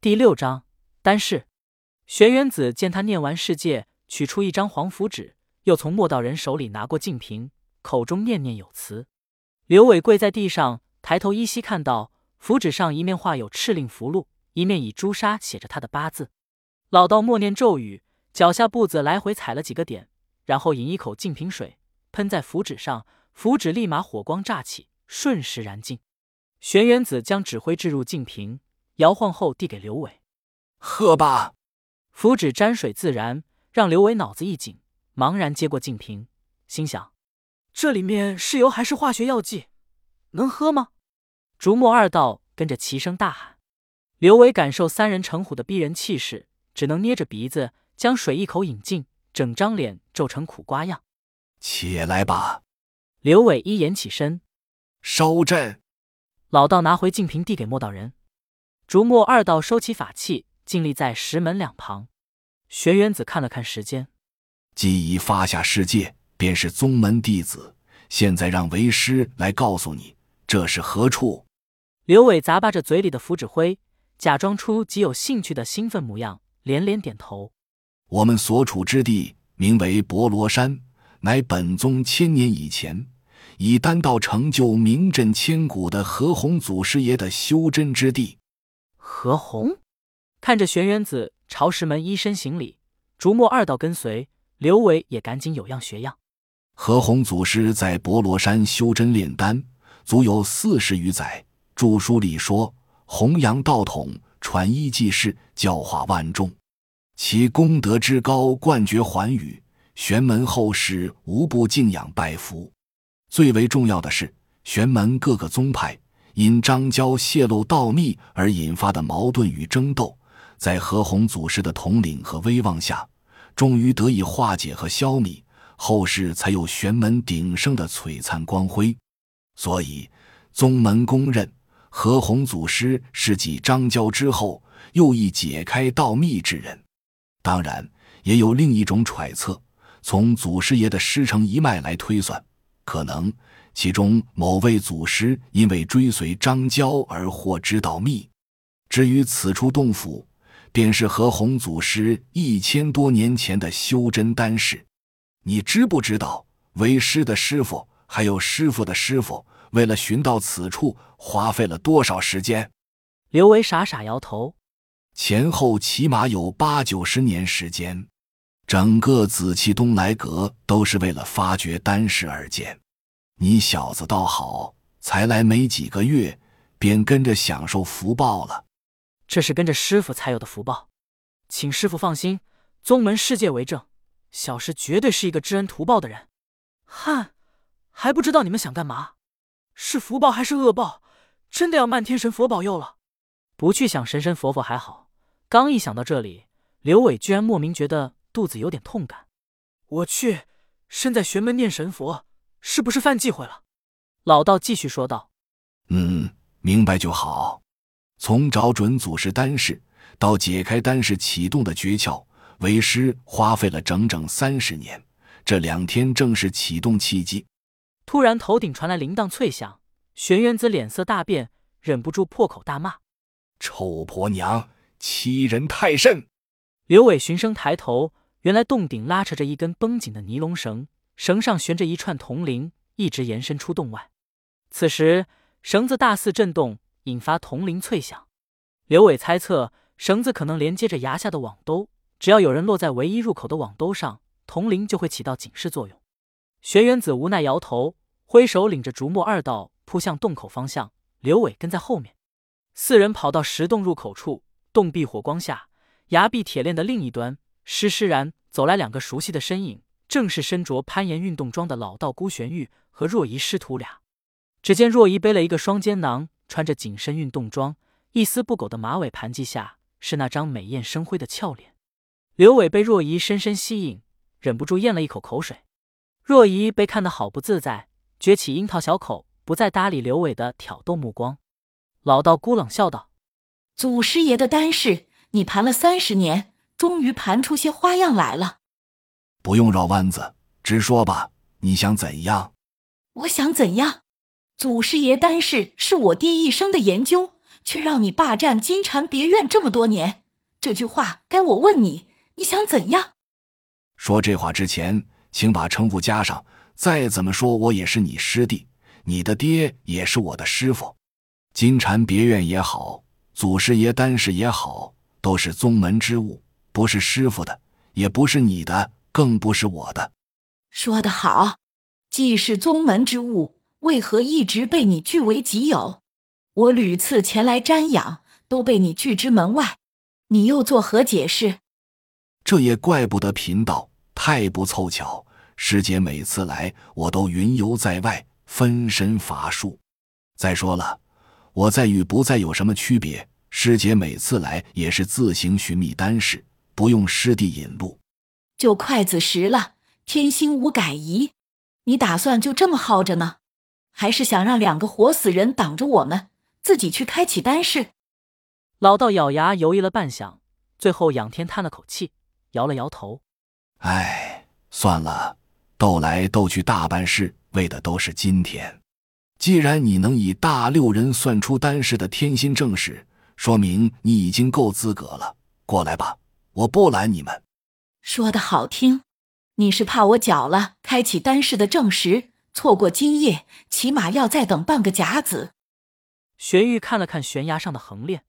第六章丹氏。玄元子见他念完世界，取出一张黄符纸，又从莫道人手里拿过净瓶，口中念念有词。刘伟跪在地上，抬头依稀看到符纸上一面画有敕令符箓，一面以朱砂写着他的八字。老道默念咒语，脚下步子来回踩了几个点，然后饮一口净瓶水，喷在符纸上，符纸立马火光乍起，瞬时燃尽。玄元子将纸灰置入净瓶，摇晃后递给刘伟：“喝吧。”符纸沾水自燃，让刘伟脑子一紧，茫然接过净瓶，心想：这里面是油还是化学药剂？能喝吗？竹墨二道跟着齐声大喊。刘伟感受三人成虎的逼人气势，只能捏着鼻子将水一口饮尽，整张脸皱成苦瓜样。起来吧。刘伟一言起身，收阵。老道拿回净瓶，递给莫道人。竹墨二道收起法器，静立在石门两旁。玄元子看了看时间，既已发下世界，便是宗门弟子。现在让为师来告诉你，这是何处？刘伟咂巴着嘴里的符纸灰，假装出极有兴趣的兴奋模样，连连点头。我们所处之地名为博罗山，乃本宗千年以前。以丹道成就名震千古的何鸿祖师爷的修真之地。何鸿看着玄元子朝石门依身行礼，竹墨二道跟随，刘伟也赶紧有样学样。何鸿祖师在博罗山修真炼丹，足有四十余载。著书里说，弘扬道统，传医济世，教化万众，其功德之高，冠绝寰宇，玄门后世无不敬仰拜服。最为重要的是，玄门各个宗派因张娇泄露道秘而引发的矛盾与争斗，在何鸿祖师的统领和威望下，终于得以化解和消弭，后世才有玄门鼎盛的璀璨光辉。所以，宗门公认何鸿祖师是继张娇之后又一解开道秘之人。当然，也有另一种揣测，从祖师爷的师承一脉来推算。可能其中某位祖师因为追随张娇而获知道秘。至于此处洞府，便是何鸿祖师一千多年前的修真丹室。你知不知道，为师的师傅还有师傅的师傅，为了寻到此处，花费了多少时间？刘维傻傻摇头，前后起码有八九十年时间。整个紫气东来阁都是为了发掘丹石而建，你小子倒好，才来没几个月，便跟着享受福报了。这是跟着师傅才有的福报，请师傅放心，宗门世界为证，小师绝对是一个知恩图报的人。哼，还不知道你们想干嘛？是福报还是恶报？真的要漫天神佛保佑了？不去想神神佛佛还好，刚一想到这里，刘伟居然莫名觉得。肚子有点痛感，我去，身在玄门念神佛，是不是犯忌讳了？老道继续说道：“嗯，明白就好。从找准祖师丹室到解开丹室启动的诀窍，为师花费了整整三十年。这两天正是启动契机。”突然，头顶传来铃铛脆响，玄元子脸色大变，忍不住破口大骂：“臭婆娘，欺人太甚！”刘伟循声抬头。原来洞顶拉扯着一根绷紧的尼龙绳，绳上悬着一串铜铃，一直延伸出洞外。此时绳子大肆震动，引发铜铃脆响。刘伟猜测，绳子可能连接着崖下的网兜，只要有人落在唯一入口的网兜上，铜铃就会起到警示作用。玄元子无奈摇头，挥手领着竹墨二道扑向洞口方向，刘伟跟在后面。四人跑到石洞入口处，洞壁火光下，崖壁铁链的另一端。施施然走来两个熟悉的身影，正是身着攀岩运动装的老道孤玄玉和若仪师徒俩。只见若仪背了一个双肩囊，穿着紧身运动装，一丝不苟的马尾盘髻下是那张美艳生辉的俏脸。刘伟被若仪深深吸引，忍不住咽了一口口水。若仪被看得好不自在，撅起樱桃小口，不再搭理刘伟的挑逗目光。老道孤冷笑道：“祖师爷的丹室，你盘了三十年。”终于盘出些花样来了，不用绕弯子，直说吧，你想怎样？我想怎样？祖师爷丹氏是我爹一生的研究，却让你霸占金蝉别院这么多年。这句话该我问你，你想怎样？说这话之前，请把称呼加上。再怎么说，我也是你师弟，你的爹也是我的师傅。金蝉别院也好，祖师爷丹氏也好，都是宗门之物，不是师傅的，也不是你的，更不是我的。说得好，既是宗门之物，为何一直被你据为己有？我屡次前来瞻仰，都被你拒之门外，你又作何解释？这也怪不得贫道，太不凑巧。师姐每次来，我都云游在外，分身乏术。再说了，我在与不在有什么区别？师姐每次来也是自行寻觅丹室，不用师弟引路。就快子时了，天心无改移。你打算就这么耗着呢，还是想让两个活死人挡着我们，自己去开启丹室？老道咬牙犹豫了半晌，最后仰天叹了口气，摇了摇头：“哎，算了。”斗来斗去大半世，为的都是今天。既然你能以大六人算出丹室的天心正史，说明你已经够资格了。过来吧，我不拦你们。说的好听，你是怕我搅了开启丹氏的正史，错过今夜，起码要再等半个甲子。玄玉看了看悬崖上的横链，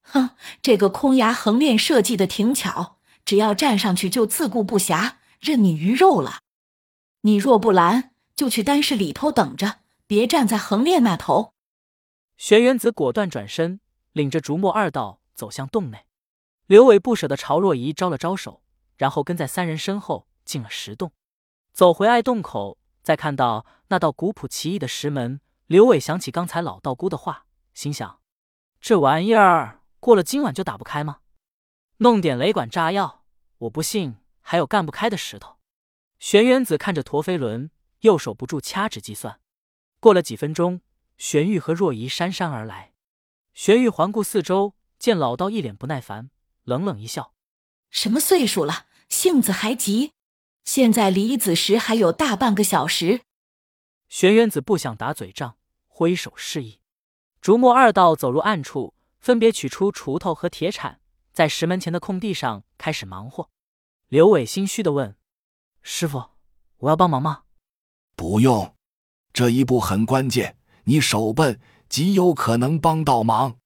哼，这个空崖横链设计的挺巧，只要站上去就自顾不暇，任你鱼肉了。你若不拦，就去丹室里头等着，别站在横链那头。玄元子果断转身，领着竹墨二道走向洞内。刘伟不舍得朝若仪招了招手，然后跟在三人身后进了石洞。走回爱洞口，再看到那道古朴奇异的石门，刘伟想起刚才老道姑的话，心想：这玩意儿过了今晚就打不开吗？弄点雷管炸药，我不信还有干不开的石头。玄元子看着陀飞轮，右手不住掐指计算。过了几分钟，玄玉和若仪姗姗而来。玄玉环顾四周，见老道一脸不耐烦，冷冷一笑：“什么岁数了，性子还急？现在离子时还有大半个小时。”玄元子不想打嘴仗，挥手示意。竹墨二道走入暗处，分别取出锄头和铁铲，在石门前的空地上开始忙活。刘伟心虚的问。师傅，我要帮忙吗？不用，这一步很关键，你手笨，极有可能帮到忙。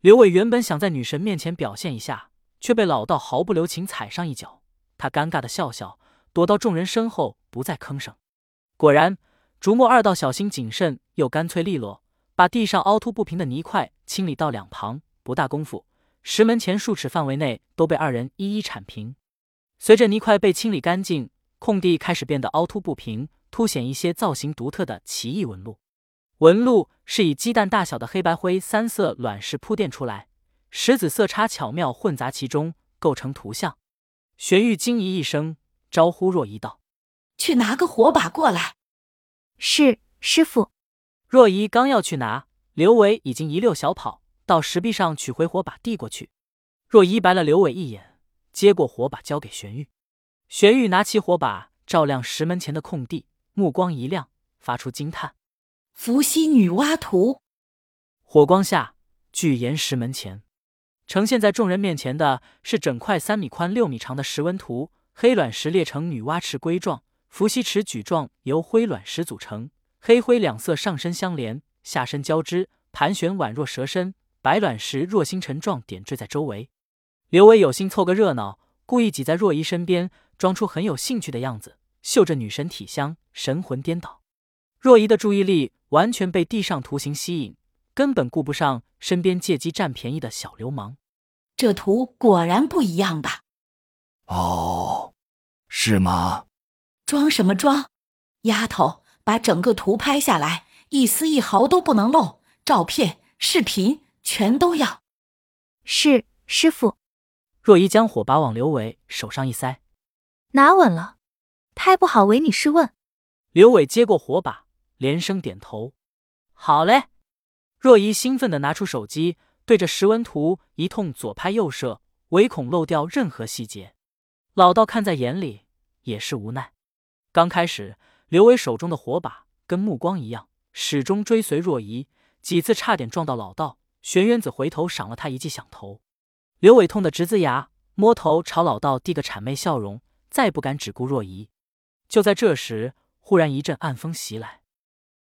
刘伟原本想在女神面前表现一下，却被老道毫不留情踩上一脚。他尴尬的笑笑，躲到众人身后，不再吭声。果然，竹墨二道小心谨慎又干脆利落，把地上凹凸不平的泥块清理到两旁。不大功夫，石门前数尺范围内都被二人一一铲平。随着泥块被清理干净。空地开始变得凹凸不平，凸显一些造型独特的奇异纹路。纹路是以鸡蛋大小的黑白灰三色卵石铺垫出来，石子色差巧妙混杂其中，构成图像。玄玉惊疑一声，招呼若仪道：“去拿个火把过来。”“是，师傅。”若仪刚要去拿，刘伟已经一溜小跑到石壁上取回火把，递过去。若仪白了刘伟一眼，接过火把交给玄玉。玄玉拿起火把，照亮石门前的空地，目光一亮，发出惊叹：“伏羲女娲图！”火光下，巨岩石门前，呈现在众人面前的是整块三米宽、六米长的石纹图。黑卵石列成女娲池龟状，伏羲池矩状，由灰卵石组成。黑灰两色上身相连，下身交织，盘旋宛若蛇身。白卵石若星辰状点缀在周围。刘伟有心凑个热闹，故意挤在若仪身边。装出很有兴趣的样子，嗅着女神体香，神魂颠倒。若仪的注意力完全被地上图形吸引，根本顾不上身边借机占便宜的小流氓。这图果然不一样吧？哦，是吗？装什么装？丫头，把整个图拍下来，一丝一毫都不能漏，照片、视频全都要。是，师傅。若依将火把往刘伟手上一塞。拿稳了，拍不好唯你是问。刘伟接过火把，连声点头。好嘞。若依兴奋地拿出手机，对着石纹图一通左拍右射，唯恐漏掉任何细节。老道看在眼里，也是无奈。刚开始，刘伟手中的火把跟目光一样，始终追随若仪，几次差点撞到老道，玄渊子回头赏了他一记响头。刘伟痛得直龇牙，摸头朝老道递个谄媚笑容，再不敢只顾若仪。就在这时，忽然一阵暗风袭来。